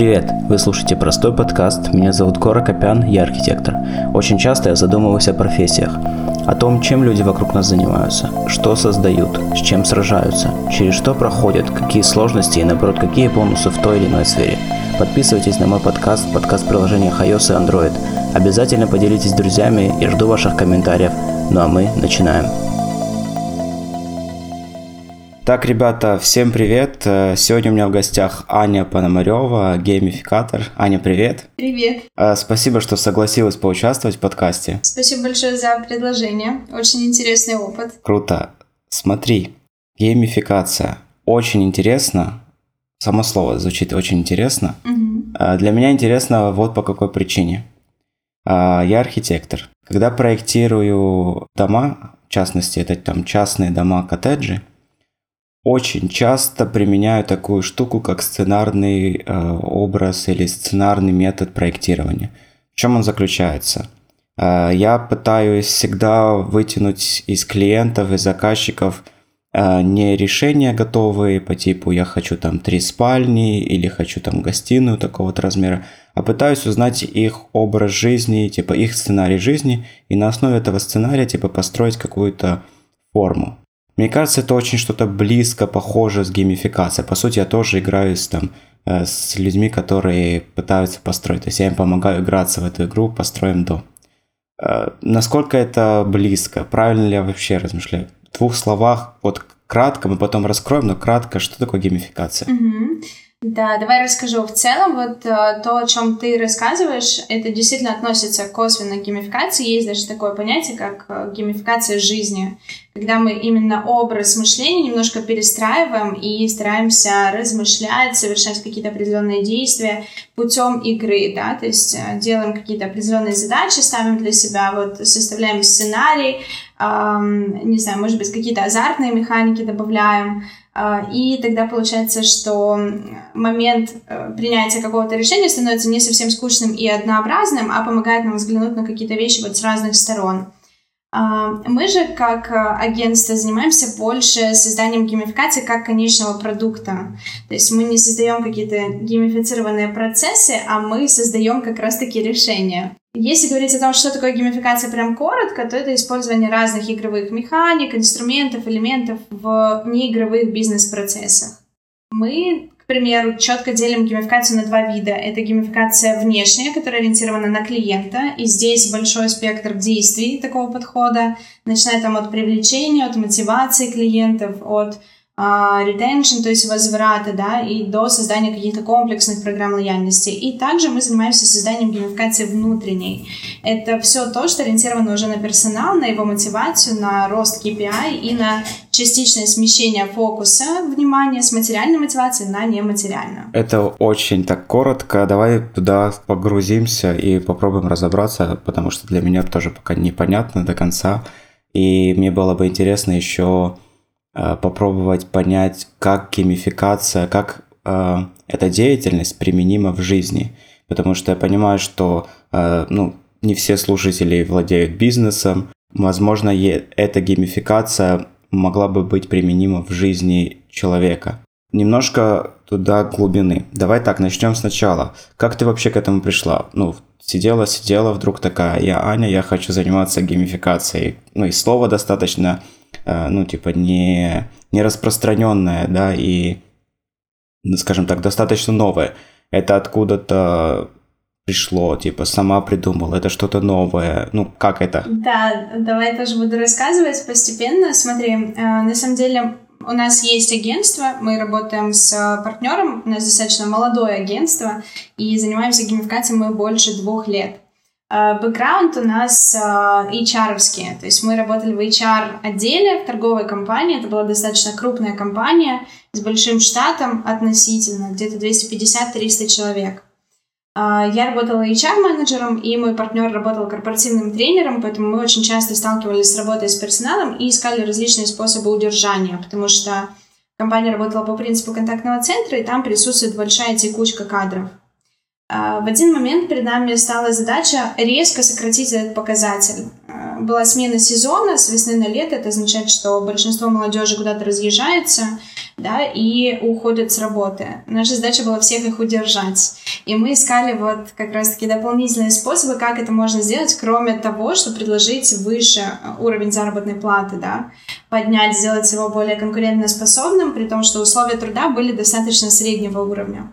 Привет! Вы слушаете простой подкаст. Меня зовут Кора Копян, я архитектор. Очень часто я задумываюсь о профессиях, о том, чем люди вокруг нас занимаются, что создают, с чем сражаются, через что проходят, какие сложности и, наоборот, какие бонусы в той или иной сфере. Подписывайтесь на мой подкаст, подкаст приложения iOS и Android. Обязательно поделитесь с друзьями и жду ваших комментариев. Ну а мы начинаем. Так, ребята, всем привет. Э, сегодня у меня в гостях Аня Пономарева, геймификатор. Аня, привет. Привет. Э, спасибо, что согласилась поучаствовать в подкасте. Спасибо большое за предложение. Очень интересный опыт. Круто. Смотри, геймификация. Очень интересно. Само слово звучит очень интересно. Угу. Для меня интересно вот по какой причине. Я архитектор. Когда проектирую дома, в частности, это там частные дома, коттеджи, очень часто применяю такую штуку, как сценарный э, образ или сценарный метод проектирования. В чем он заключается? Э, я пытаюсь всегда вытянуть из клиентов, из заказчиков э, не решения готовые по типу я хочу там три спальни или хочу там гостиную такого-то размера, а пытаюсь узнать их образ жизни, типа их сценарий жизни, и на основе этого сценария типа построить какую-то форму. Мне кажется, это очень что-то близко, похоже с геймификацией. По сути, я тоже играю с, там, э, с людьми, которые пытаются построить. То есть я им помогаю играться в эту игру «Построим дом». Э, насколько это близко? Правильно ли я вообще размышляю? В двух словах, вот кратко, мы потом раскроем, но кратко, что такое геймификация? Mm-hmm. Да, давай расскажу. В целом, вот э, то, о чем ты рассказываешь, это действительно относится косвенно к геймификации. Есть даже такое понятие, как э, геймификация жизни, когда мы именно образ мышления немножко перестраиваем и стараемся размышлять, совершать какие-то определенные действия путем игры, да, то есть э, делаем какие-то определенные задачи, ставим для себя, вот составляем сценарий, эм, не знаю, может быть, какие-то азартные механики добавляем, и тогда получается, что момент э, принятия какого-то решения становится не совсем скучным и однообразным, а помогает нам взглянуть на какие-то вещи вот с разных сторон. А, мы же, как э, агентство, занимаемся больше созданием геймификации как конечного продукта. То есть мы не создаем какие-то геймифицированные процессы, а мы создаем как раз-таки решения. Если говорить о том, что такое геймификация прям коротко, то это использование разных игровых механик, инструментов, элементов в неигровых бизнес-процессах. Мы, к примеру, четко делим геймификацию на два вида. Это геймификация внешняя, которая ориентирована на клиента, и здесь большой спектр действий такого подхода, начиная там от привлечения, от мотивации клиентов, от а, retention, то есть возврата, да, и до создания каких-то комплексных программ лояльности. И также мы занимаемся созданием геймификации внутренней. Это все то, что ориентировано уже на персонал, на его мотивацию, на рост KPI и на частичное смещение фокуса внимания с материальной мотивации на нематериальную. Это очень так коротко. Давай туда погрузимся и попробуем разобраться, потому что для меня тоже пока непонятно до конца. И мне было бы интересно еще попробовать понять, как геймификация, как э, эта деятельность применима в жизни. Потому что я понимаю, что э, ну, не все слушатели владеют бизнесом. Возможно, эта геймификация могла бы быть применима в жизни человека. Немножко туда глубины. Давай так, начнем сначала. Как ты вообще к этому пришла? Ну, сидела, сидела, вдруг такая, я Аня, я хочу заниматься геймификацией. Ну, и слово достаточно Э, ну, типа, не, не распространенное, да, и, ну, скажем так, достаточно новое. Это откуда-то пришло, типа, сама придумала, это что-то новое, ну, как это? Да, давай тоже буду рассказывать постепенно. Смотри, э, на самом деле у нас есть агентство, мы работаем с партнером, у нас достаточно молодое агентство, и занимаемся геймификацией мы больше двух лет. Э, бэкграунд у нас hr э, то есть мы работали в HR-отделе в торговой компании, это была достаточно крупная компания с большим штатом относительно, где-то 250-300 человек. Э, я работала HR-менеджером, и мой партнер работал корпоративным тренером, поэтому мы очень часто сталкивались с работой с персоналом и искали различные способы удержания, потому что компания работала по принципу контактного центра, и там присутствует большая текучка кадров. А, в один момент перед нами стала задача резко сократить этот показатель. А, была смена сезона с весны на лето, это означает, что большинство молодежи куда-то разъезжается, да, и уходят с работы. Наша задача была всех их удержать. И мы искали вот как раз-таки дополнительные способы, как это можно сделать, кроме того, что предложить выше уровень заработной платы, да, поднять, сделать его более конкурентоспособным, при том, что условия труда были достаточно среднего уровня.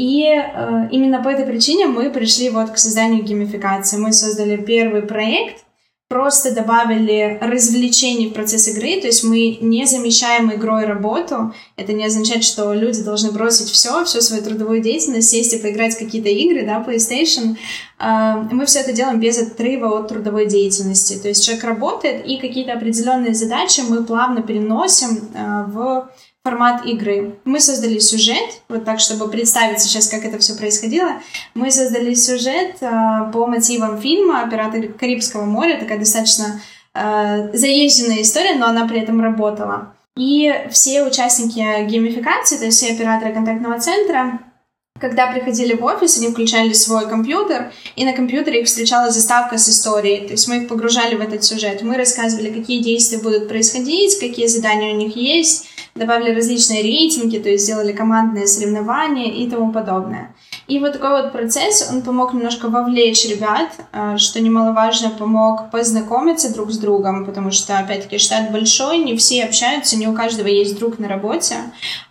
И э, именно по этой причине мы пришли вот к созданию геймификации. Мы создали первый проект, просто добавили развлечений в процесс игры, то есть мы не замещаем игрой работу. Это не означает, что люди должны бросить все, всю свою трудовую деятельность, сесть и поиграть в какие-то игры, да, PlayStation. А, мы все это делаем без отрыва от трудовой деятельности. То есть человек работает, и какие-то определенные задачи мы плавно переносим а, в формат игры. Мы создали сюжет, вот так, чтобы представить сейчас, как это все происходило. Мы создали сюжет э, по мотивам фильма «Пираты Карибского моря», такая достаточно э, заезженная история, но она при этом работала. И все участники геймификации, то есть все операторы контактного центра, когда приходили в офис, они включали свой компьютер, и на компьютере их встречала заставка с историей. То есть мы их погружали в этот сюжет. Мы рассказывали, какие действия будут происходить, какие задания у них есть, добавили различные рейтинги, то есть сделали командные соревнования и тому подобное. И вот такой вот процесс, он помог немножко вовлечь ребят, э, что немаловажно, помог познакомиться друг с другом, потому что, опять-таки, штат большой, не все общаются, не у каждого есть друг на работе,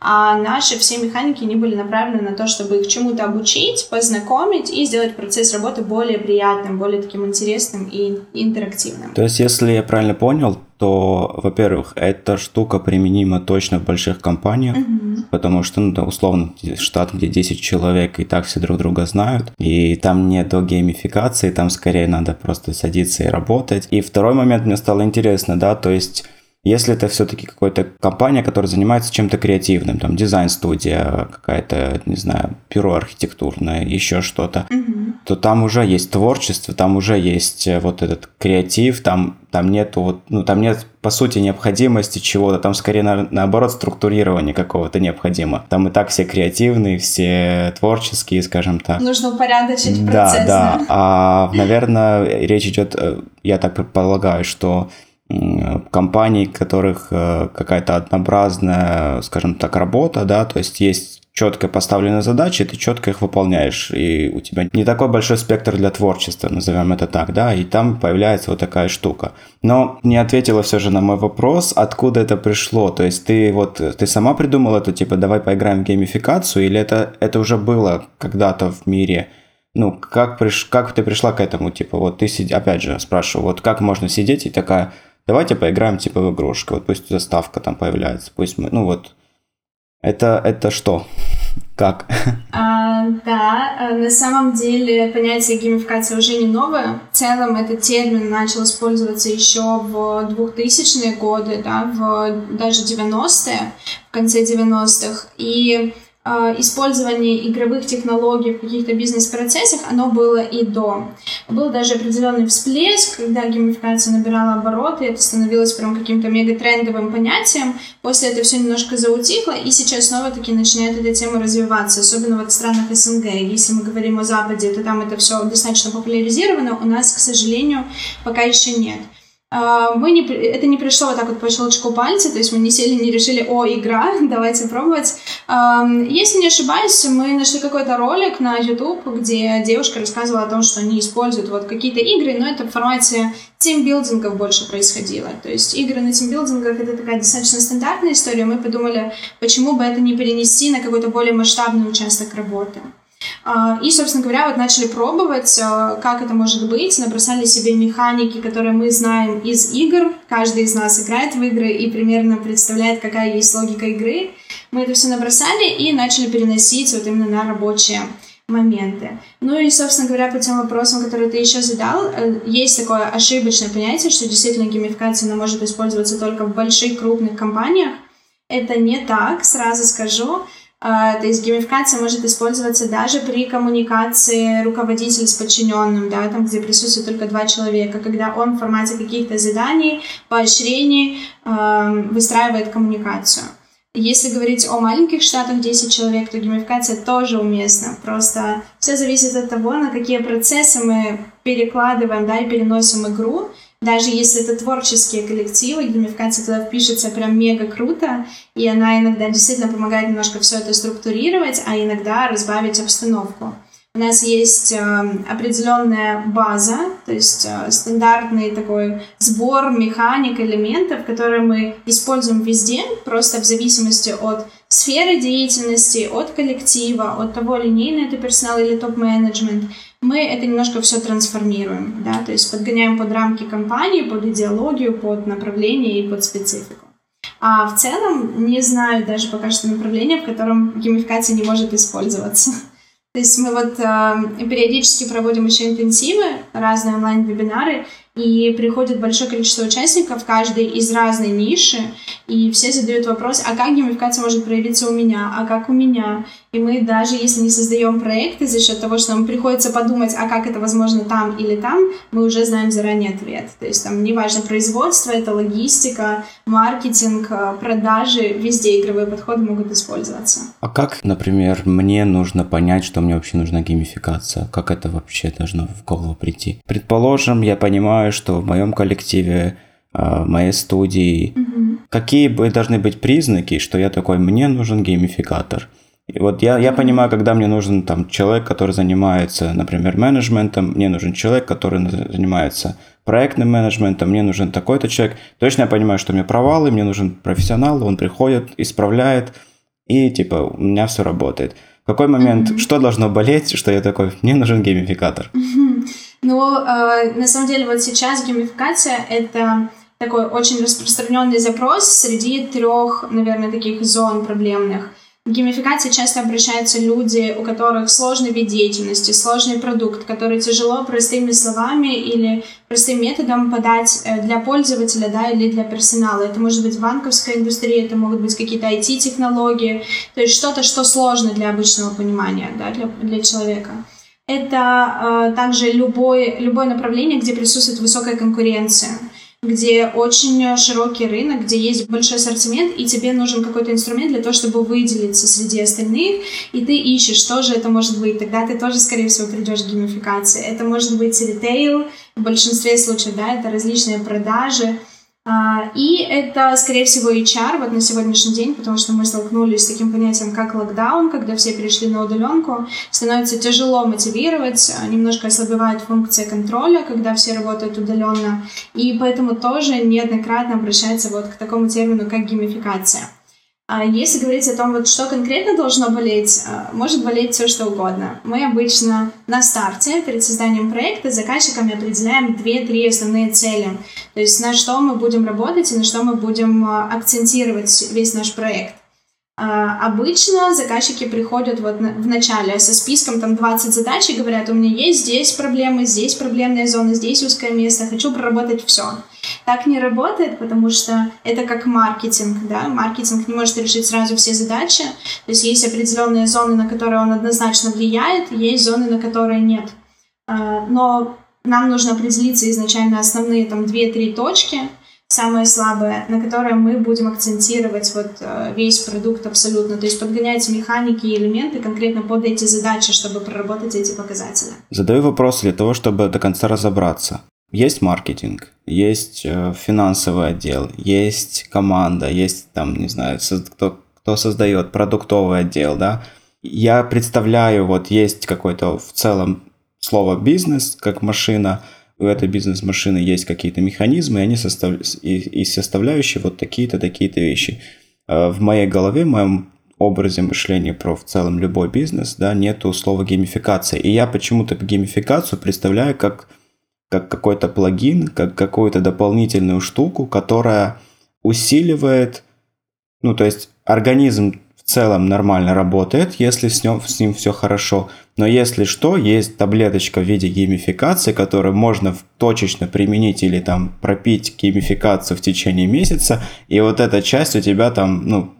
а наши все механики, не были направлены на то, чтобы их чему-то обучить, познакомить и сделать процесс работы более приятным, более таким интересным и интерактивным. То есть, если я правильно понял, то, во-первых, эта штука применима точно в больших компаниях, mm-hmm. потому что, ну, да, условно, штат, где 10 человек, и так все друг друга знают, и там нет геймификации, там скорее надо просто садиться и работать. И второй момент мне стало интересно, да, то есть если это все-таки какая-то компания, которая занимается чем-то креативным, там дизайн-студия, какая-то, не знаю, бюро архитектурное, еще что-то, mm-hmm. то там уже есть творчество, там уже есть э, вот этот креатив, там, там нету вот, ну, там нет, по сути, необходимости чего-то, там скорее на, наоборот структурирование какого-то необходимо. Там и так все креативные, все творческие, скажем так. Нужно упорядочить процесс. Да, да. А, наверное, речь идет, э, я так предполагаю, что компаний, которых э, какая-то однообразная, скажем так, работа, да, то есть есть четко поставленные задачи, ты четко их выполняешь, и у тебя не такой большой спектр для творчества, назовем это так, да, и там появляется вот такая штука. Но не ответила все же на мой вопрос, откуда это пришло, то есть ты вот, ты сама придумала это, типа, давай поиграем в геймификацию, или это, это уже было когда-то в мире, ну, как, приш, как ты пришла к этому, типа, вот ты сидишь, опять же, спрашиваю, вот как можно сидеть и такая, давайте поиграем типа в игрушку, вот пусть заставка там появляется, пусть мы, ну вот, это, это что? Как? А, да, а, на самом деле понятие геймификации уже не новое. В целом этот термин начал использоваться еще в 2000-е годы, да, в даже 90-е, в конце 90-х. И использование игровых технологий в каких-то бизнес-процессах, оно было и до. Был даже определенный всплеск, когда геймификация набирала обороты, это становилось прям каким-то мегатрендовым понятием. После этого все немножко заутихло, и сейчас снова-таки начинает эта тема развиваться, особенно вот в странах СНГ. Если мы говорим о Западе, то там это все достаточно популяризировано, у нас, к сожалению, пока еще нет. А, мы не, это не пришло вот так вот по щелчку пальца, то есть мы не сели, не решили, о, игра, давайте пробовать. Если не ошибаюсь, мы нашли какой-то ролик на YouTube, где девушка рассказывала о том, что они используют вот какие-то игры, но это в формате тимбилдингов больше происходило. То есть игры на тимбилдингах это такая достаточно стандартная история. Мы подумали, почему бы это не перенести на какой-то более масштабный участок работы. А, и, собственно говоря, вот начали пробовать, а, как это может быть, набросали себе механики, которые мы знаем из игр. Каждый из нас играет в игры и примерно представляет, какая есть логика игры. Мы это все набросали и начали переносить вот именно на рабочие моменты. Ну и, собственно говоря, по тем вопросам, которые ты еще задал, э, есть такое ошибочное понятие, что действительно геймификация она может использоваться только в больших крупных компаниях. Это не так, сразу скажу. А, то есть геймификация может использоваться даже при коммуникации руководителя с подчиненным, да, там, где присутствует только два человека, когда он в формате каких-то заданий, поощрений э, выстраивает коммуникацию. Если говорить о маленьких штатах 10 человек, то геймификация тоже уместна. Просто все зависит от того, на какие процессы мы перекладываем да, и переносим игру. Даже если это творческие коллективы, геймификация туда впишется прям мега круто, и она иногда действительно помогает немножко все это структурировать, а иногда разбавить обстановку. У нас есть э, определенная база, то есть э, стандартный такой сбор механик, элементов, которые мы используем везде, просто в зависимости от сферы деятельности, от коллектива, от того, линейный это персонал или топ-менеджмент, мы это немножко все трансформируем, да, то есть подгоняем под рамки компании, под идеологию, под направление и под специфику. А в целом не знаю даже пока что направление, в котором геймификация не может использоваться. То есть мы вот э, периодически проводим еще интенсивы, разные онлайн-вебинары, и приходит большое количество участников, каждый из разной ниши, и все задают вопрос, а как геймификация может проявиться у меня, а как у меня? И мы даже если не создаем проекты за счет того, что нам приходится подумать, а как это возможно там или там, мы уже знаем заранее ответ. То есть там неважно производство, это логистика, маркетинг, продажи, везде игровые подходы могут использоваться. А как, например, мне нужно понять, что мне вообще нужна геймификация? Как это вообще должно в голову прийти? Предположим, я понимаю, что в моем коллективе а, моей студии. Mm-hmm. Какие бы должны быть признаки, что я такой, мне нужен геймификатор? И вот я, я понимаю, когда мне нужен там человек, который занимается, например, менеджментом, мне нужен человек, который занимается проектным менеджментом, мне нужен такой-то человек. Точно я понимаю, что у меня провалы, мне нужен профессионал, он приходит, исправляет, и типа у меня все работает. В какой момент, mm-hmm. что должно болеть, что я такой, мне нужен геймификатор? Mm-hmm. Ну, э, на самом деле, вот сейчас геймификация — это такой очень распространенный запрос среди трех, наверное, таких зон проблемных. В геймификации часто обращаются люди, у которых сложный вид деятельности, сложный продукт, который тяжело простыми словами или простым методом подать э, для пользователя да, или для персонала. Это может быть банковская индустрия, это могут быть какие-то IT-технологии, то есть что-то, что сложно для обычного понимания да, для, для человека. Это э, также любое, любое направление, где присутствует высокая конкуренция где очень широкий рынок, где есть большой ассортимент, и тебе нужен какой-то инструмент для того, чтобы выделиться среди остальных, и ты ищешь, что же это может быть. Тогда ты тоже, скорее всего, придешь к геймификации. Это может быть ритейл, в большинстве случаев, да, это различные продажи, и это, скорее всего, HR вот на сегодняшний день, потому что мы столкнулись с таким понятием, как локдаун, когда все перешли на удаленку, становится тяжело мотивировать, а, немножко ослабевает функция контроля, когда все работают удаленно, и поэтому тоже неоднократно обращается вот к такому термину, как геймификация. А если говорить о том, вот, что конкретно должно болеть, а, может болеть все, что угодно. Мы обычно на старте, перед созданием проекта, заказчиками определяем две-три основные цели. То есть на что мы будем работать и на что мы будем а, акцентировать весь наш проект. Обычно заказчики приходят вот в начале со списком там 20 задач и говорят, у меня есть здесь проблемы, здесь проблемная зона, здесь узкое место, хочу проработать все. Так не работает, потому что это как маркетинг, да, маркетинг не может решить сразу все задачи, то есть есть определенные зоны, на которые он однозначно влияет, есть зоны, на которые нет. А, но нам нужно определиться изначально основные там 2-3 точки, самое слабое, на которое мы будем акцентировать вот э, весь продукт абсолютно. То есть подгонять механики и элементы конкретно под эти задачи, чтобы проработать эти показатели. Задаю вопрос для того, чтобы до конца разобраться. Есть маркетинг, есть э, финансовый отдел, есть команда, есть там, не знаю, кто, кто создает продуктовый отдел, да. Я представляю, вот есть какой-то в целом слово бизнес как машина, у этой бизнес-машины есть какие-то механизмы, и они состав... и, и составляющие вот такие-то, такие-то вещи. Э, в моей голове, в моем образе мышления про в целом любой бизнес, да, нету слова геймификация. И я почему-то геймификацию представляю как как какой-то плагин, как какую-то дополнительную штуку, которая усиливает, ну, то есть организм в целом нормально работает, если с ним, с ним все хорошо, но если что, есть таблеточка в виде геймификации, которую можно точечно применить или там пропить геймификацию в течение месяца, и вот эта часть у тебя там, ну,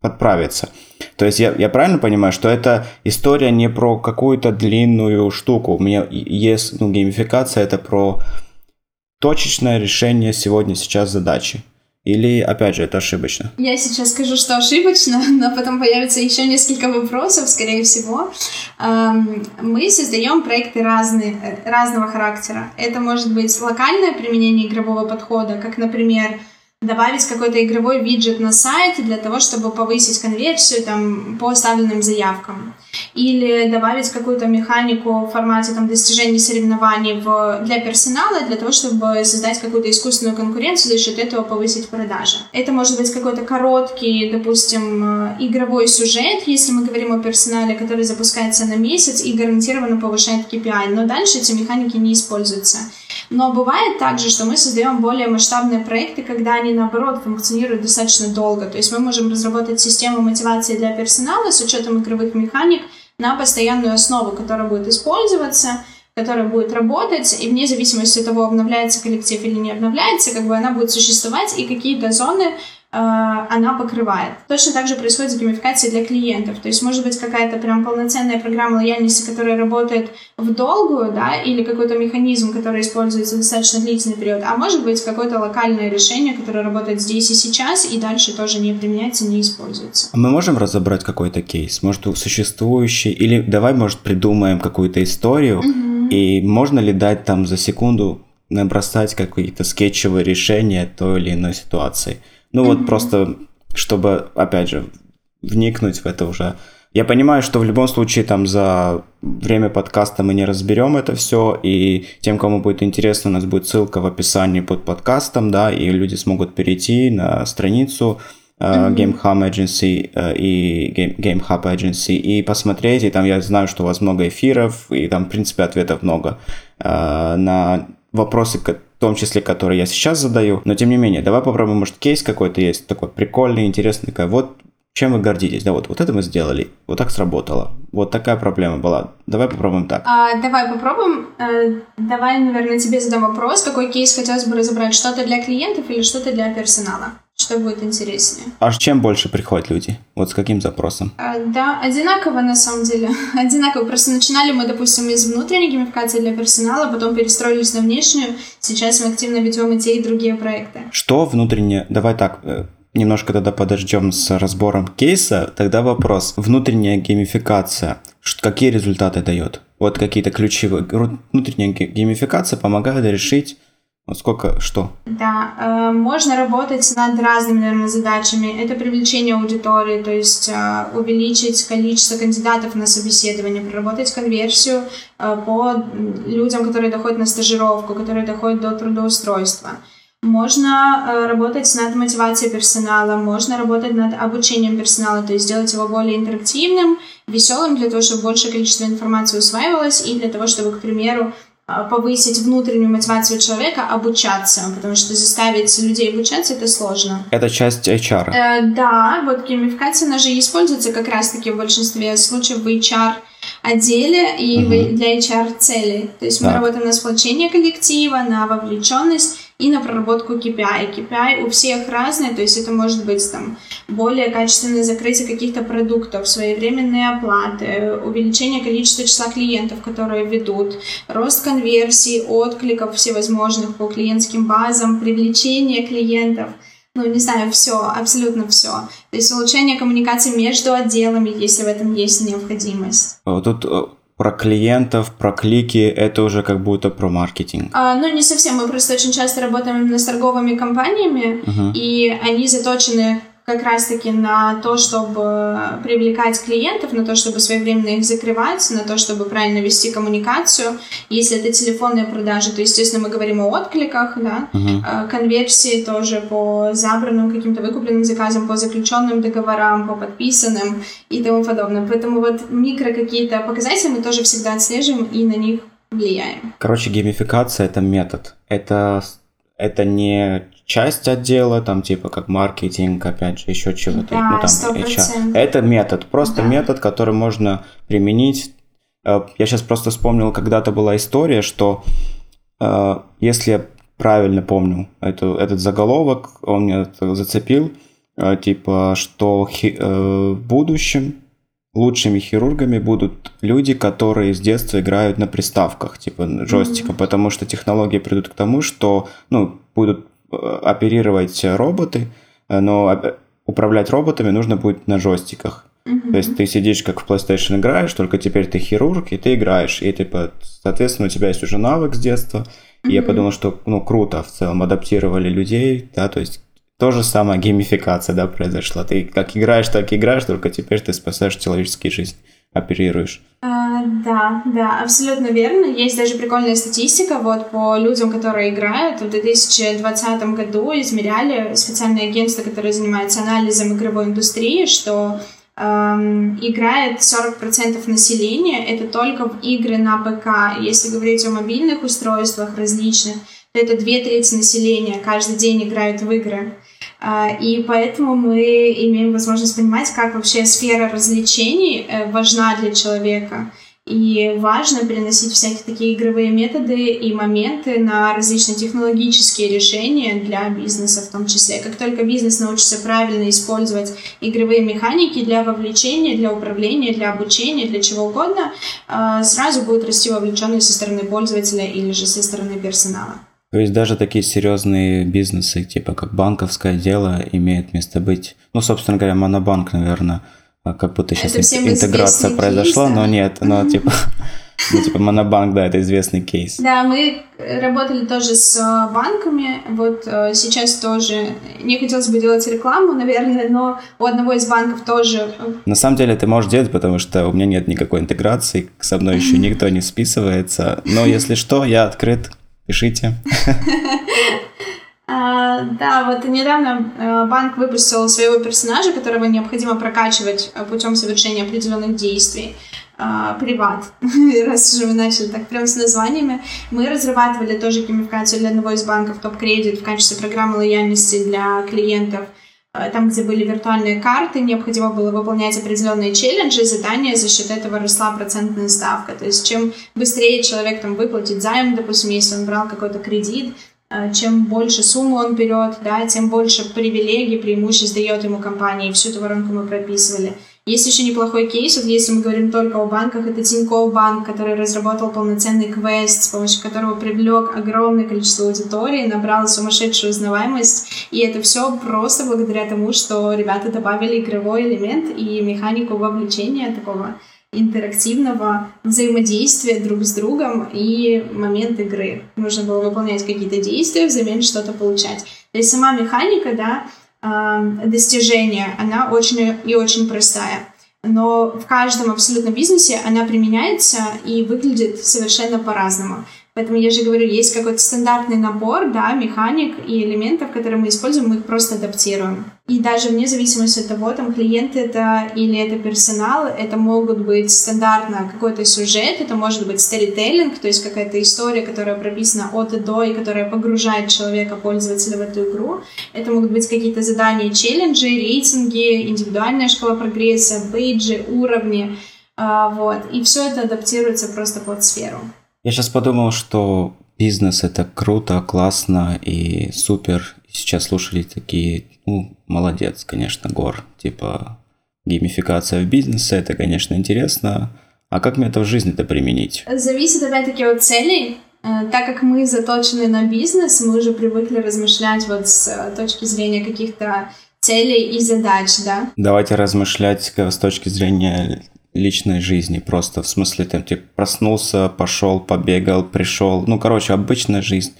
подправится. То есть я, я правильно понимаю, что это история не про какую-то длинную штуку. У меня есть, ну, геймификация это про точечное решение сегодня, сейчас задачи. Или, опять же, это ошибочно? Я сейчас скажу, что ошибочно, но потом появится еще несколько вопросов, скорее всего. Мы создаем проекты разные, разного характера. Это может быть локальное применение игрового подхода, как, например, добавить какой-то игровой виджет на сайт для того, чтобы повысить конверсию там, по оставленным заявкам. Или добавить какую-то механику в формате там, достижений соревнований в, для персонала, для того, чтобы создать какую-то искусственную конкуренцию, за счет этого повысить продажи. Это может быть какой-то короткий, допустим, э, игровой сюжет, если мы говорим о персонале, который запускается на месяц и гарантированно повышает KPI, но дальше эти механики не используются. Но бывает также, что мы создаем более масштабные проекты, когда они, наоборот, функционируют достаточно долго. То есть мы можем разработать систему мотивации для персонала с учетом игровых механик на постоянную основу, которая будет использоваться, которая будет работать, и вне зависимости от того, обновляется коллектив или не обновляется, как бы она будет существовать, и какие-то зоны она покрывает. Точно так же происходит с геймификацией для клиентов. То есть может быть какая-то прям полноценная программа лояльности, которая работает в долгую, да, или какой-то механизм, который используется достаточно длительный период, а может быть какое-то локальное решение, которое работает здесь и сейчас, и дальше тоже не применяется, не используется. А мы можем разобрать какой-то кейс? Может, существующий? Или давай, может, придумаем какую-то историю, угу. и можно ли дать там за секунду набросать какие-то скетчевые решения той или иной ситуации? Ну вот просто, чтобы, опять же, вникнуть в это уже. Я понимаю, что в любом случае там за время подкаста мы не разберем это все, и тем, кому будет интересно, у нас будет ссылка в описании под подкастом, да, и люди смогут перейти на страницу uh, Game Hub Agency uh, и Game, Game Hub Agency и посмотреть, и там я знаю, что у вас много эфиров, и там, в принципе, ответов много. Uh, на вопросы, в том числе, которые я сейчас задаю. Но тем не менее, давай попробуем, может, кейс какой-то есть, такой прикольный, интересный, такой, вот чем вы гордитесь? Да, вот, вот это мы сделали, вот так сработало, вот такая проблема была. Давай попробуем так. А, давай попробуем. Э, давай, наверное, тебе задам вопрос, какой кейс хотелось бы разобрать, что-то для клиентов или что-то для персонала? Что будет интереснее? А чем больше приходят люди? Вот с каким запросом? А, да, одинаково на самом деле. одинаково. Просто начинали мы, допустим, из внутренней геймификации для персонала, потом перестроились на внешнюю. Сейчас мы активно ведем и те, и другие проекты. Что внутренне? Давай так, э, немножко тогда подождем с разбором кейса. Тогда вопрос. Внутренняя геймификация. Какие результаты дает? Вот какие-то ключевые. Внутренняя геймификация помогает решить сколько, что? Да, э, можно работать над разными, наверное, задачами. Это привлечение аудитории, то есть э, увеличить количество кандидатов на собеседование, проработать конверсию э, по людям, которые доходят на стажировку, которые доходят до трудоустройства. Можно э, работать над мотивацией персонала, можно работать над обучением персонала, то есть сделать его более интерактивным, веселым, для того, чтобы большее количество информации усваивалось, и для того, чтобы, к примеру, повысить внутреннюю мотивацию человека обучаться, потому что заставить людей обучаться это сложно. Это часть HR. Э, да, вот геймификация, она же используется как раз-таки в большинстве случаев в HR отделе и угу. для HR целей. То есть мы работаем на сплочение коллектива, на вовлеченность и на проработку KPI. KPI у всех разные, то есть это может быть там более качественное закрытие каких-то продуктов, своевременные оплаты, увеличение количества числа клиентов, которые ведут, рост конверсий, откликов всевозможных по клиентским базам, привлечение клиентов – ну, не знаю, все, абсолютно все. То есть улучшение коммуникации между отделами, если в этом есть необходимость. Тут э, про клиентов, про клики, это уже как будто про маркетинг. А, ну, не совсем. Мы просто очень часто работаем именно с торговыми компаниями, uh-huh. и они заточены как раз-таки на то, чтобы привлекать клиентов, на то, чтобы своевременно их закрывать, на то, чтобы правильно вести коммуникацию. Если это телефонные продажи, то, естественно, мы говорим о откликах, да, uh-huh. конверсии тоже по забранным каким-то выкупленным заказам, по заключенным договорам, по подписанным и тому подобное. Поэтому вот микро какие-то показатели мы тоже всегда отслеживаем и на них влияем. Короче, геймификация — это метод. Это, это не часть отдела, там типа как маркетинг, опять же, еще чего-то. Да, ну, там, HR. Это метод, просто да. метод, который можно применить. Э, я сейчас просто вспомнил, когда-то была история, что э, если я правильно помню эту, этот заголовок, он меня зацепил, э, типа, что в будущем лучшими хирургами будут люди, которые с детства играют на приставках, типа джойстиком, mm-hmm. потому что технологии придут к тому, что ну, будут оперировать роботы, но управлять роботами нужно будет на джойстиках. Mm-hmm. То есть ты сидишь как в PlayStation играешь, только теперь ты хирург, и ты играешь. И типа, соответственно, у тебя есть уже навык с детства. Mm-hmm. И я подумал, что ну круто в целом адаптировали людей, да, то есть то же самое геймификация, да, произошла. Ты как играешь, так играешь, только теперь ты спасаешь человеческие жизни, оперируешь. А, да, да, абсолютно верно. Есть даже прикольная статистика вот по людям, которые играют. В 2020 году измеряли специальное агентство, которое занимается анализом игровой индустрии, что эм, играет 40% населения, это только в игры на ПК. Если говорить о мобильных устройствах различных, то это две трети населения каждый день играют в игры. А, и поэтому мы имеем возможность понимать, как вообще сфера развлечений э, важна для человека. И важно переносить всякие такие игровые методы и моменты на различные технологические решения для бизнеса в том числе. Как только бизнес научится правильно использовать игровые механики для вовлечения, для управления, для обучения, для чего угодно, а, сразу будет расти вовлеченность со стороны пользователя или же со стороны персонала. То есть даже такие серьезные бизнесы, типа как банковское дело, имеют место быть. Ну, собственно говоря, Монобанк, наверное, а как будто сейчас интеграция произошла, кейс, да? но нет, но типа ну, типа Монобанк, да, это известный кейс. Да, мы работали тоже с э, банками, вот э, сейчас тоже, не хотелось бы делать рекламу, наверное, но у одного из банков тоже... На самом деле ты можешь делать, потому что у меня нет никакой интеграции, со мной еще никто не списывается, но если что, я открыт Пишите. А, да, вот недавно э, банк выпустил своего персонажа, которого необходимо прокачивать э, путем совершения определенных действий. А, приват, раз уже мы начали так прям с названиями. Мы разрабатывали тоже геймификацию для одного из банков Топ Кредит в качестве программы лояльности для клиентов – Э, там, где были виртуальные карты, необходимо было выполнять определенные челленджи, задания, за счет этого росла процентная ставка. То есть чем быстрее человек там выплатит займ, допустим, если он брал какой-то кредит, э, чем больше сумму он берет, да, тем больше привилегий, преимуществ дает ему компания. И всю эту воронку мы прописывали. Есть еще неплохой кейс, вот если мы говорим только о банках, это Тинькофф банк, который разработал полноценный квест, с помощью которого привлек огромное количество аудитории, набрал сумасшедшую узнаваемость, и это все просто благодаря тому, что ребята добавили игровой элемент и механику вовлечения такого интерактивного взаимодействия друг с другом и момент игры. Нужно было выполнять какие-то действия, взамен что-то получать. То есть сама механика, да, достижения, она очень и очень простая. Но в каждом абсолютно бизнесе она применяется и выглядит совершенно по-разному. Поэтому я же говорю, есть какой-то стандартный набор, да, механик и элементов, которые мы используем, мы их просто адаптируем. И даже вне зависимости от того, там клиент это или это персонал, это могут быть стандартно какой-то сюжет, это может быть сторителлинг, то есть какая-то история, которая прописана от и до, и которая погружает человека, пользователя в эту игру. Это могут быть какие-то задания, челленджи, рейтинги, индивидуальная шкала прогресса, бейджи, уровни, а, вот. И все это адаптируется просто под сферу. Я сейчас подумал, что бизнес это круто, классно и супер. Сейчас слушали такие, ну, молодец, конечно, Гор. Типа, геймификация в бизнесе, это, конечно, интересно. А как мне это в жизни это применить? Зависит, опять-таки, от целей. Э, так как мы заточены на бизнес, мы уже привыкли размышлять вот с э, точки зрения каких-то целей и задач, да? Давайте размышлять с точки зрения личной жизни просто, в смысле, там, типа, проснулся, пошел, побегал, пришел, ну, короче, обычная жизнь,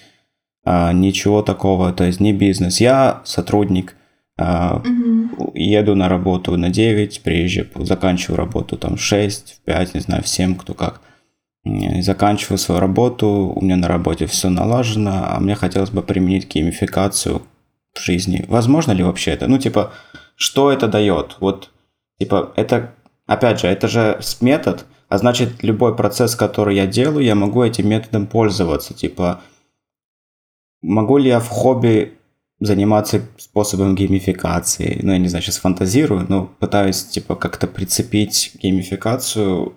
а, ничего такого, то есть не бизнес. Я сотрудник, а, угу. еду на работу на 9, приезжаю, заканчиваю работу там в 6, в 5, не знаю, в 7, кто как. Заканчиваю свою работу, у меня на работе все налажено, а мне хотелось бы применить геймификацию в жизни. Возможно ли вообще это? Ну, типа, что это дает? Вот, типа, это Опять же, это же метод, а значит, любой процесс, который я делаю, я могу этим методом пользоваться. Типа, могу ли я в хобби заниматься способом геймификации? Ну, я не знаю, сейчас фантазирую, но пытаюсь, типа, как-то прицепить геймификацию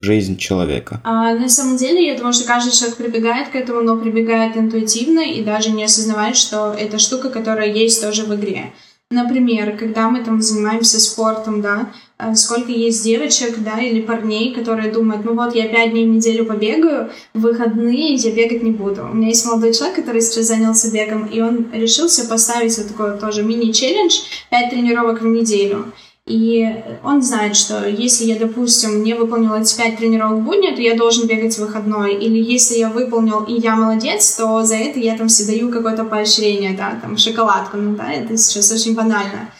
в жизнь человека. А, на самом деле, я думаю, что каждый человек прибегает к этому, но прибегает интуитивно и даже не осознавает, что это штука, которая есть тоже в игре. Например, когда мы там занимаемся спортом, да, сколько есть девочек, да, или парней, которые думают, ну вот, я пять дней в неделю побегаю, в выходные я бегать не буду. У меня есть молодой человек, который сейчас занялся бегом, и он решился поставить вот такой тоже мини-челлендж, пять тренировок в неделю. И он знает, что если я, допустим, не выполнил эти пять тренировок в будни, то я должен бегать в выходной. Или если я выполнил, и я молодец, то за это я там все даю какое-то поощрение, да, там шоколадку, ну да, это сейчас очень банально.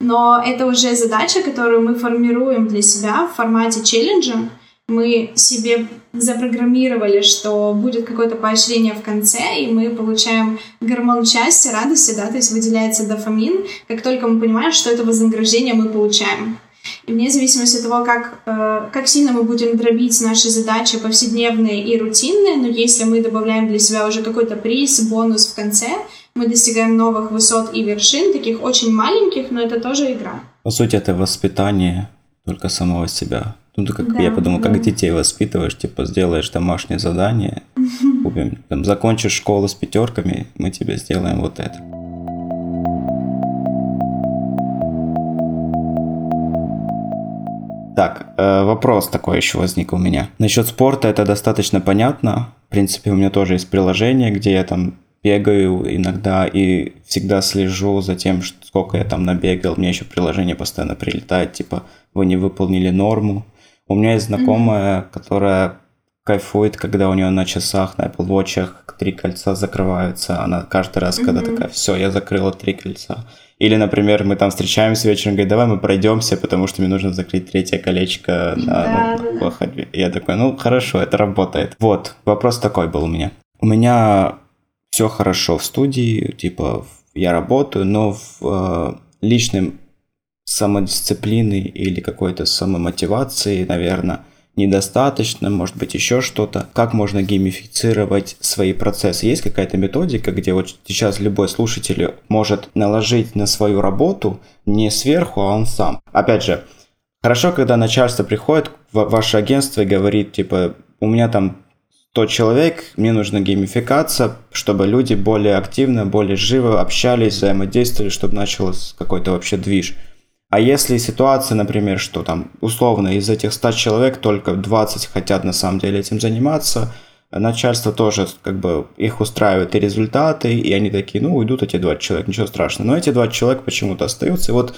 Но это уже задача, которую мы формируем для себя в формате челленджа, мы себе запрограммировали, что будет какое-то поощрение в конце, и мы получаем гормон счастья, радости, да, то есть выделяется дофамин, как только мы понимаем, что это вознаграждение мы получаем. И вне зависимости от того, как, э, как сильно мы будем дробить наши задачи повседневные и рутинные, но если мы добавляем для себя уже какой-то приз, бонус в конце, мы достигаем новых высот и вершин, таких очень маленьких, но это тоже игра. По сути, это воспитание только самого себя. Ну, как да, я подумал, да. как детей воспитываешь, типа, сделаешь домашнее задание, купим, там, закончишь школу с пятерками, мы тебе сделаем вот это. Так, э, вопрос такой еще возник у меня. Насчет спорта это достаточно понятно. В принципе, у меня тоже есть приложение, где я там бегаю иногда и всегда слежу за тем, сколько я там набегал. Мне еще приложение постоянно прилетает, типа, вы не выполнили норму. У меня есть знакомая, mm-hmm. которая кайфует, когда у нее на часах, на Apple Watch три кольца закрываются. Она каждый раз, когда mm-hmm. такая, все, я закрыла три кольца. Или, например, мы там встречаемся вечером, говорит, давай мы пройдемся, потому что мне нужно закрыть третье колечко на да, ну, да. ходьбе. Я такой, ну хорошо, это работает. Вот, вопрос такой был у меня. У меня все хорошо в студии, типа я работаю, но в э, личном самодисциплины или какой-то самомотивации, наверное, недостаточно, может быть, еще что-то. Как можно геймифицировать свои процессы? Есть какая-то методика, где вот сейчас любой слушатель может наложить на свою работу не сверху, а он сам. Опять же, хорошо, когда начальство приходит в ваше агентство и говорит, типа, у меня там 100 человек, мне нужна геймификация, чтобы люди более активно, более живо общались, взаимодействовали, чтобы начался какой-то вообще движ. А если ситуация, например, что там условно из этих 100 человек только 20 хотят на самом деле этим заниматься, начальство тоже как бы их устраивает и результаты, и они такие, ну, уйдут эти 20 человек, ничего страшного. Но эти 20 человек почему-то остаются, и вот,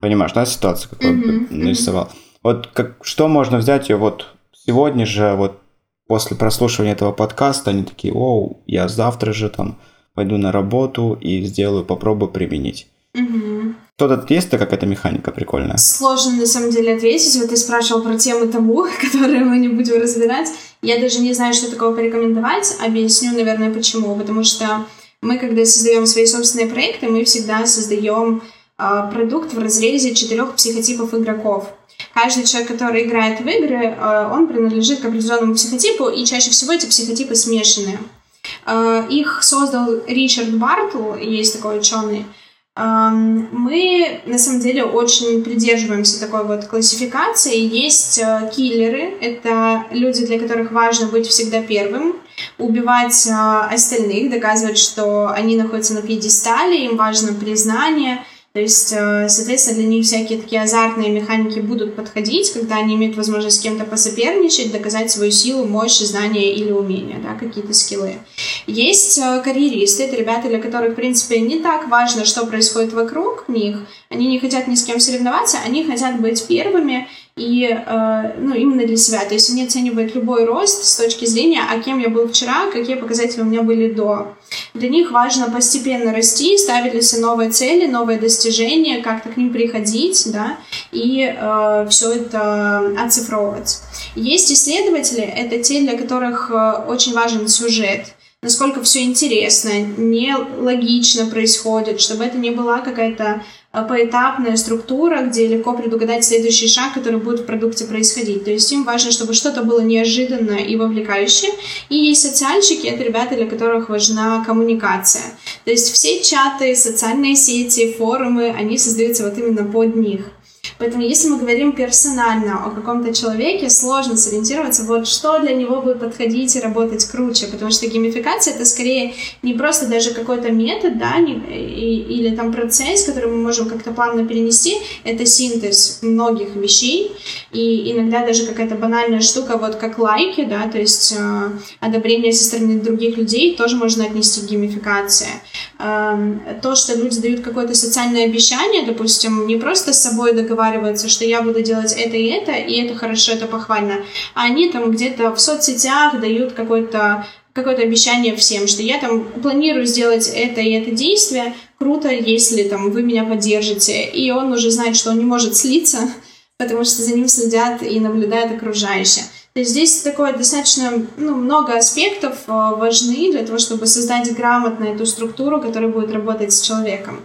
понимаешь, да, ситуация, какую mm-hmm. нарисовал. Вот как, что можно взять ее вот сегодня же, вот после прослушивания этого подкаста, они такие, оу, я завтра же там пойду на работу и сделаю, попробую применить. Угу. Что-то есть какая-то механика прикольная? Сложно на самом деле ответить. Вот ты спрашивал про темы табу, которые мы не будем разбирать. Я даже не знаю, что такого порекомендовать. Объясню, наверное, почему. Потому что мы, когда создаем свои собственные проекты, мы всегда создаем э, продукт в разрезе четырех психотипов игроков. Каждый человек, который играет в игры, э, он принадлежит к определенному психотипу, и чаще всего эти психотипы смешанные. Э, их создал Ричард Бартл, есть такой ученый, мы, на самом деле, очень придерживаемся такой вот классификации. Есть э, киллеры, это люди, для которых важно быть всегда первым, убивать остальных, доказывать, что они находятся на пьедестале, им важно признание, то есть, э, соответственно, для них всякие такие азартные механики будут подходить, когда они имеют возможность с кем-то посоперничать, доказать свою силу, мощь, знания или умения, да, какие-то скиллы. Есть э, карьеристы, это ребята, для которых, в принципе, не так важно, что происходит вокруг них, они не хотят ни с кем соревноваться, они хотят быть первыми, и э, ну, именно для себя. То есть они оценивают любой рост с точки зрения, а кем я был вчера, какие показатели у меня были до. Для них важно постепенно расти, ставить ли себе новые цели, новые достижения, как-то к ним приходить, да, и э, все это оцифровывать. Есть исследователи, это те, для которых э, очень важен сюжет насколько все интересно, не логично происходит, чтобы это не была какая-то поэтапная структура, где легко предугадать следующий шаг, который будет в продукте происходить. То есть им важно, чтобы что-то было неожиданное и вовлекающее. И есть социальщики, это ребята, для которых важна коммуникация. То есть все чаты, социальные сети, форумы, они создаются вот именно под них. Поэтому если мы говорим персонально о каком-то человеке, сложно сориентироваться, вот что для него будет подходить и работать круче, потому что геймификация это скорее не просто даже какой-то метод, да, не, и, или там процесс, который мы можем как-то плавно перенести, это синтез многих вещей, и иногда даже какая-то банальная штука, вот как лайки, да, то есть э, одобрение со стороны других людей тоже можно отнести к геймификации. Э, то, что люди дают какое-то социальное обещание, допустим, не просто с собой договариваются, что я буду делать это и это, и это хорошо, это похвально, а они там где-то в соцсетях дают какой-то какое-то обещание всем, что я там планирую сделать это и это действие, круто, если там вы меня поддержите. И он уже знает, что он не может слиться, потому что за ним следят и наблюдают окружающие. То есть здесь такое достаточно ну, много аспектов э, важны для того, чтобы создать грамотно эту структуру, которая будет работать с человеком.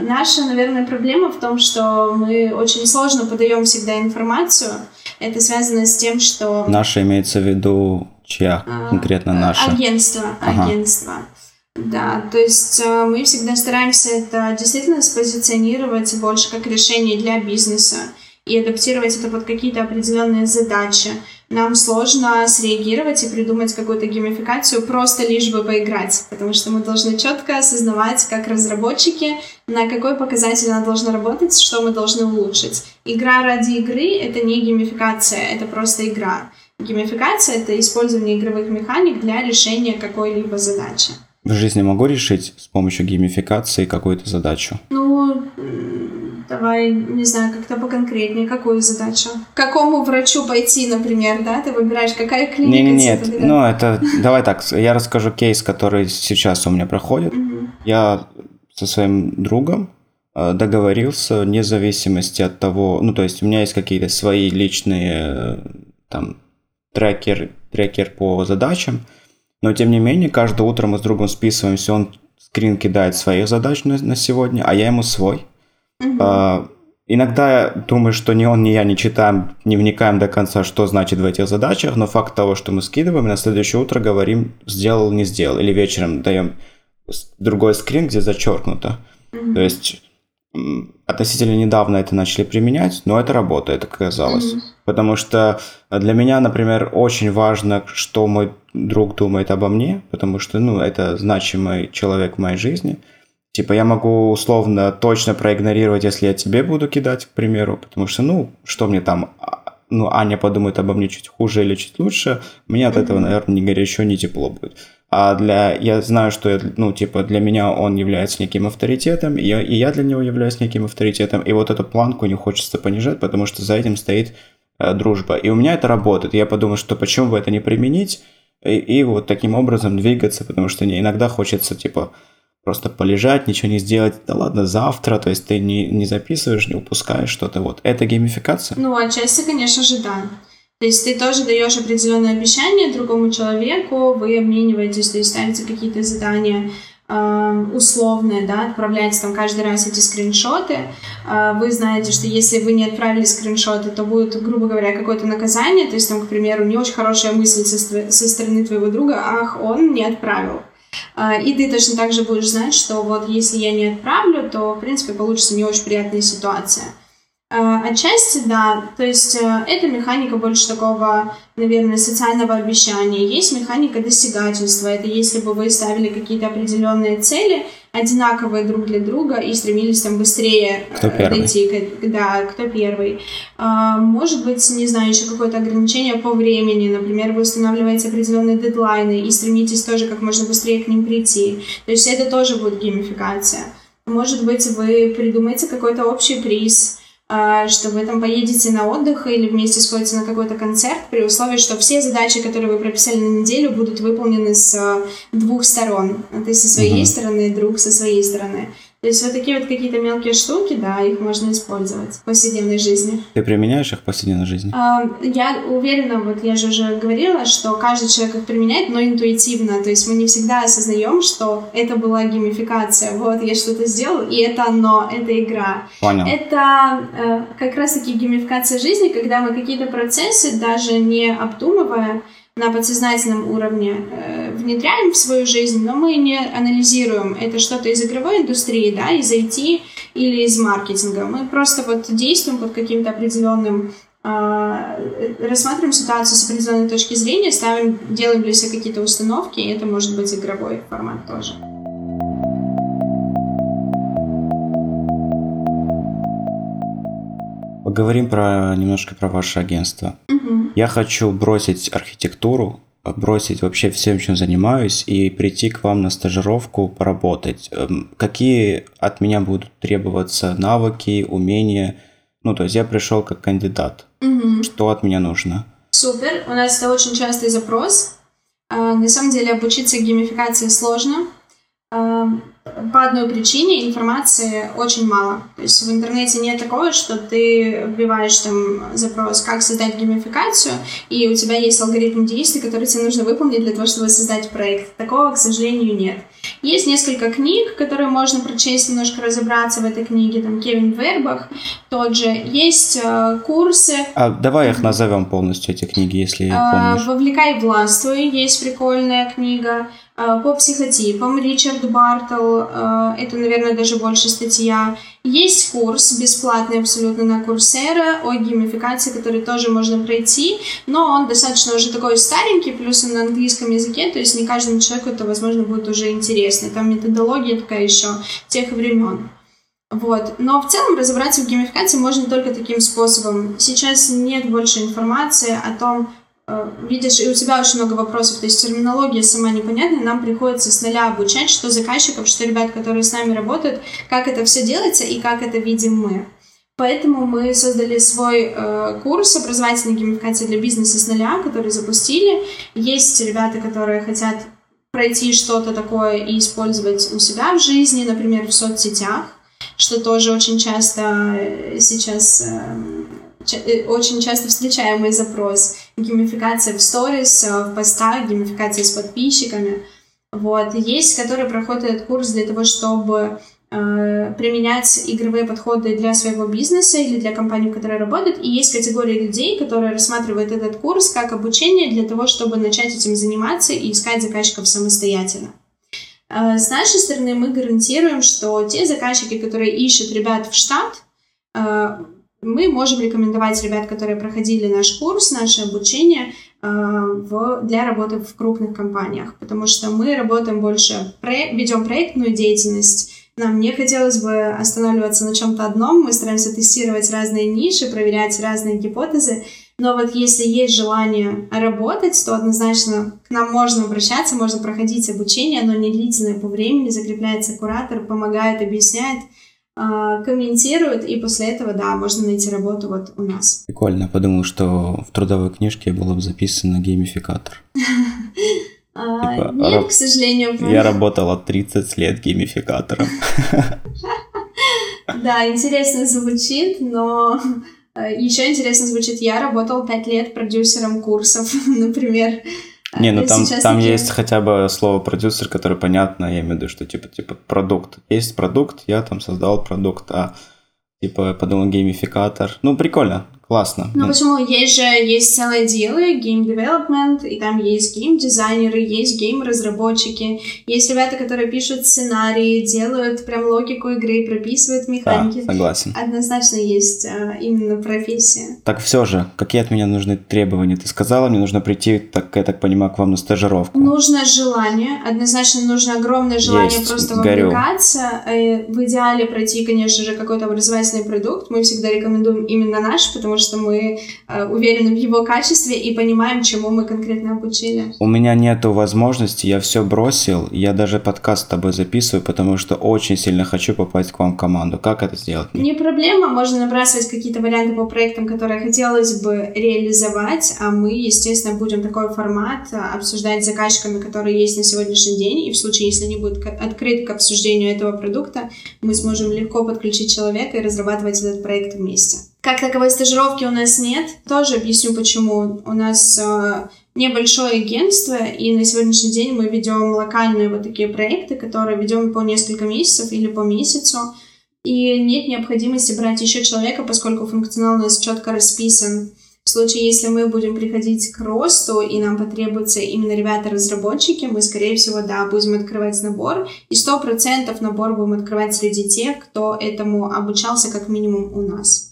Наша, наверное, проблема в том, что мы очень сложно подаем всегда информацию. Это связано с тем, что... Наша имеется в виду чья а, конкретно наша? Агентство, ага. агентство. Да, то есть э, мы всегда стараемся это действительно спозиционировать больше как решение для бизнеса и адаптировать это под какие-то определенные задачи. Нам сложно среагировать и придумать какую-то геймификацию просто лишь бы поиграть, потому что мы должны четко осознавать, как разработчики, на какой показатель она должна работать, что мы должны улучшить. Игра ради игры — это не геймификация, это просто игра. Геймификация — это использование игровых механик для решения какой-либо задачи. В жизни могу решить с помощью геймификации какую-то задачу? Ну, давай, не знаю, как-то поконкретнее, какую задачу? К какому врачу пойти, например, да? Ты выбираешь, какая клиника? Не, нет, нет. ну это, давай так, я расскажу кейс, который сейчас у меня проходит. Я со своим другом э, договорился вне зависимости от того, ну то есть у меня есть какие-то свои личные э, там трекер, трекер по задачам, но тем не менее, каждое утро мы с другом списываемся, он скрин кидает своих задач на, на сегодня, а я ему свой. Mm-hmm. А, иногда я думаю, что ни он, ни я не читаем, не вникаем до конца, что значит в этих задачах, но факт того, что мы скидываем, на следующее утро говорим, сделал, не сделал, или вечером даем другой скрин, где зачеркнуто. Mm-hmm. То есть относительно недавно это начали применять, но это работает, как оказалось. Mm-hmm. Потому что для меня, например, очень важно, что мой друг думает обо мне, потому что, ну, это значимый человек в моей жизни. Типа я могу условно точно проигнорировать, если я тебе буду кидать, к примеру, потому что, ну, что мне там, а, ну, Аня подумает обо мне чуть хуже или чуть лучше, мне от mm-hmm. этого, наверное, ни горячо, ни тепло будет а для я знаю, что ну типа для меня он является неким авторитетом, и я, и я для него являюсь неким авторитетом, и вот эту планку не хочется понижать, потому что за этим стоит э, дружба. И у меня это работает. Я подумал, что почему бы это не применить и, и вот таким образом двигаться, потому что не иногда хочется типа просто полежать, ничего не сделать, да ладно, завтра, то есть ты не, не записываешь, не упускаешь что-то, вот. Это геймификация? Ну, отчасти, конечно же, да. То есть ты тоже даешь определенное обещание другому человеку, вы обмениваетесь, то есть ставите какие-то задания э, условные, да, отправляете там каждый раз эти скриншоты. Э, вы знаете, что если вы не отправили скриншоты, то будет, грубо говоря, какое-то наказание. То есть там, к примеру, не очень хорошая мысль со, со стороны твоего друга, ах, он не отправил. Э, и ты точно так же будешь знать, что вот если я не отправлю, то, в принципе, получится не очень приятная ситуация. Э, отчасти, да. То есть э, это механика больше такого, наверное, социального обещания. Есть механика достигательства. Это если бы вы ставили какие-то определенные цели, одинаковые друг для друга и стремились там быстрее кто э, дойти, да, кто первый. Может быть, не знаю, еще какое-то ограничение по времени. Например, вы устанавливаете определенные дедлайны и стремитесь тоже как можно быстрее к ним прийти. То есть это тоже будет геймификация. Может быть, вы придумаете какой-то общий приз, а, что вы там поедете на отдых или вместе сходите на какой-то концерт при условии, что все задачи, которые вы прописали на неделю, будут выполнены с а, двух сторон. Ты со своей mm-hmm. стороны, друг со своей стороны. То есть вот такие вот какие-то мелкие штуки, да, их можно использовать в повседневной жизни. Ты применяешь их в повседневной жизни? А, я уверена, вот я же уже говорила, что каждый человек их применяет, но интуитивно. То есть мы не всегда осознаем, что это была геймификация. Вот я что-то сделал, и это оно, это игра. Понял. Это э, как раз-таки геймификация жизни, когда мы какие-то процессы, даже не обдумывая, на подсознательном уровне э, внедряем в свою жизнь, но мы не анализируем, это что-то из игровой индустрии, да, из IT или из маркетинга. Мы просто вот действуем под каким-то определенным а, рассматриваем ситуацию с определенной точки зрения, ставим, делаем для себя какие-то установки, и это может быть игровой формат тоже. Поговорим про немножко про ваше агентство. Угу. Я хочу бросить архитектуру, бросить вообще всем, чем занимаюсь, и прийти к вам на стажировку поработать. Эм, какие от меня будут требоваться навыки, умения? Ну, то есть я пришел как кандидат. Угу. Что от меня нужно? Супер. У нас это очень частый запрос. А, на самом деле обучиться геймификации сложно. А, по одной причине информации очень мало. То есть в интернете нет такого, что ты вбиваешь там запрос, как создать геймификацию, и у тебя есть алгоритм действий, который тебе нужно выполнить для того, чтобы создать проект. Такого, к сожалению, нет. Есть несколько книг, которые можно прочесть, немножко разобраться в этой книге. Там Кевин Вербах тот же. Есть э, курсы. А давай их назовем полностью, эти книги, если э, помнишь. «Вовлекай властвуй» есть прикольная книга. Э, по психотипам Ричард Бартл, э, это, наверное, даже больше статья. Есть курс бесплатный абсолютно на Курсера о геймификации, который тоже можно пройти, но он достаточно уже такой старенький, плюс он на английском языке, то есть не каждому человеку это, возможно, будет уже интересно. Там методология такая еще тех времен. Вот. Но в целом разобраться в геймификации можно только таким способом. Сейчас нет больше информации о том, видишь, и у тебя очень много вопросов, то есть терминология сама непонятная, нам приходится с нуля обучать, что заказчиков, что ребят, которые с нами работают, как это все делается и как это видим мы. Поэтому мы создали свой э, курс образовательной геймификации для бизнеса с нуля, который запустили. Есть ребята, которые хотят пройти что-то такое и использовать у себя в жизни, например, в соцсетях, что тоже очень часто э, сейчас э, Э, очень часто встречаемый запрос. Геймификация в сторис, э, в постах, геймификация с подписчиками. Вот. Есть, которые проходят этот курс для того, чтобы э, применять игровые подходы для своего бизнеса или для компании, в которой работают. И есть категория людей, которые рассматривают этот курс как обучение для того, чтобы начать этим заниматься и искать заказчиков самостоятельно. Э, с нашей стороны мы гарантируем, что те заказчики, которые ищут ребят в штат, мы можем рекомендовать ребят, которые проходили наш курс, наше обучение э, в, для работы в крупных компаниях, потому что мы работаем больше, ведем проектную деятельность, нам не хотелось бы останавливаться на чем-то одном, мы стараемся тестировать разные ниши, проверять разные гипотезы, но вот если есть желание работать, то однозначно к нам можно обращаться, можно проходить обучение, оно не длительное по времени, закрепляется куратор, помогает, объясняет, комментируют, и после этого, да, можно найти работу вот у нас. Прикольно, подумал, что в трудовой книжке было бы записано геймификатор. А, типа, нет, к сожалению. Я работала 30 лет геймификатором. Да, интересно звучит, но э, еще интересно звучит, я работал 5 лет продюсером курсов, например. Не, ну там, там таки... есть хотя бы слово продюсер, которое понятно, я имею в виду, что типа, типа продукт. Есть продукт, я там создал продукт, а типа подумал геймификатор. Ну, прикольно классно. Ну, почему? Есть же, есть целые делы, game development, и там есть гейм-дизайнеры, есть гейм-разработчики, есть ребята, которые пишут сценарии, делают прям логику игры, прописывают механики. Да, согласен. Однозначно есть а, именно профессия. Так все же, какие от меня нужны требования? Ты сказала, мне нужно прийти, так я так понимаю, к вам на стажировку. Нужно желание, однозначно нужно огромное желание есть, просто вовлекаться. Горю. В идеале пройти, конечно же, какой-то образовательный продукт. Мы всегда рекомендуем именно наш, потому что мы э, уверены в его качестве и понимаем, чему мы конкретно обучили. У меня нету возможности, я все бросил, я даже подкаст с тобой записываю, потому что очень сильно хочу попасть к вам в команду. Как это сделать? Не проблема, можно набрасывать какие-то варианты по проектам, которые хотелось бы реализовать, а мы, естественно, будем такой формат обсуждать с заказчиками, которые есть на сегодняшний день, и в случае, если они будут открыты к обсуждению этого продукта, мы сможем легко подключить человека и разрабатывать этот проект вместе. Как таковой стажировки у нас нет. Тоже объясню почему. У нас э, небольшое агентство, и на сегодняшний день мы ведем локальные вот такие проекты, которые ведем по несколько месяцев или по месяцу. И нет необходимости брать еще человека, поскольку функционал у нас четко расписан. В случае, если мы будем приходить к росту, и нам потребуются именно ребята-разработчики, мы, скорее всего, да, будем открывать набор, и сто процентов набор будем открывать среди тех, кто этому обучался как минимум у нас.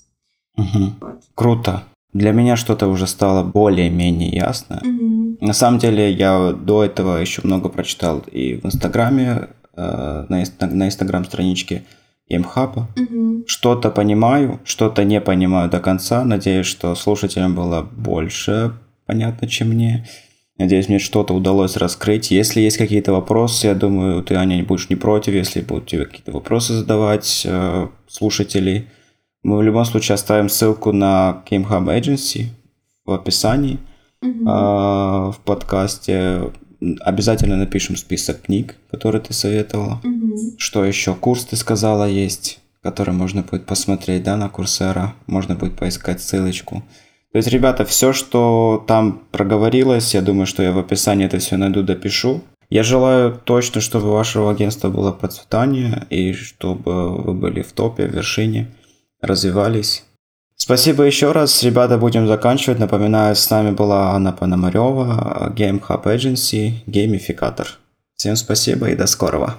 Угу. Вот. Круто. Для меня что-то уже стало более-менее ясно. Угу. На самом деле, я до этого еще много прочитал и в Инстаграме, э, на, на Инстаграм-страничке Емхаба. Угу. Что-то понимаю, что-то не понимаю до конца. Надеюсь, что слушателям было больше понятно, чем мне. Надеюсь, мне что-то удалось раскрыть. Если есть какие-то вопросы, я думаю, ты, Аня, будешь не против, если будут тебе какие-то вопросы задавать э, слушателей. Мы в любом случае оставим ссылку на Game Hub Agency в описании Угу. э, в подкасте. Обязательно напишем список книг, которые ты советовала. Угу. Что еще? Курс ты сказала есть, который можно будет посмотреть, да, на Курсера. Можно будет поискать ссылочку. То есть, ребята, все, что там проговорилось, я думаю, что я в описании это все найду, допишу. Я желаю точно, чтобы у вашего агентства было процветание и чтобы вы были в топе, в вершине, развивались. Спасибо еще раз. Ребята, будем заканчивать. Напоминаю, с нами была Анна Пономарева, Game Hub Agency, геймификатор. Всем спасибо и до скорого.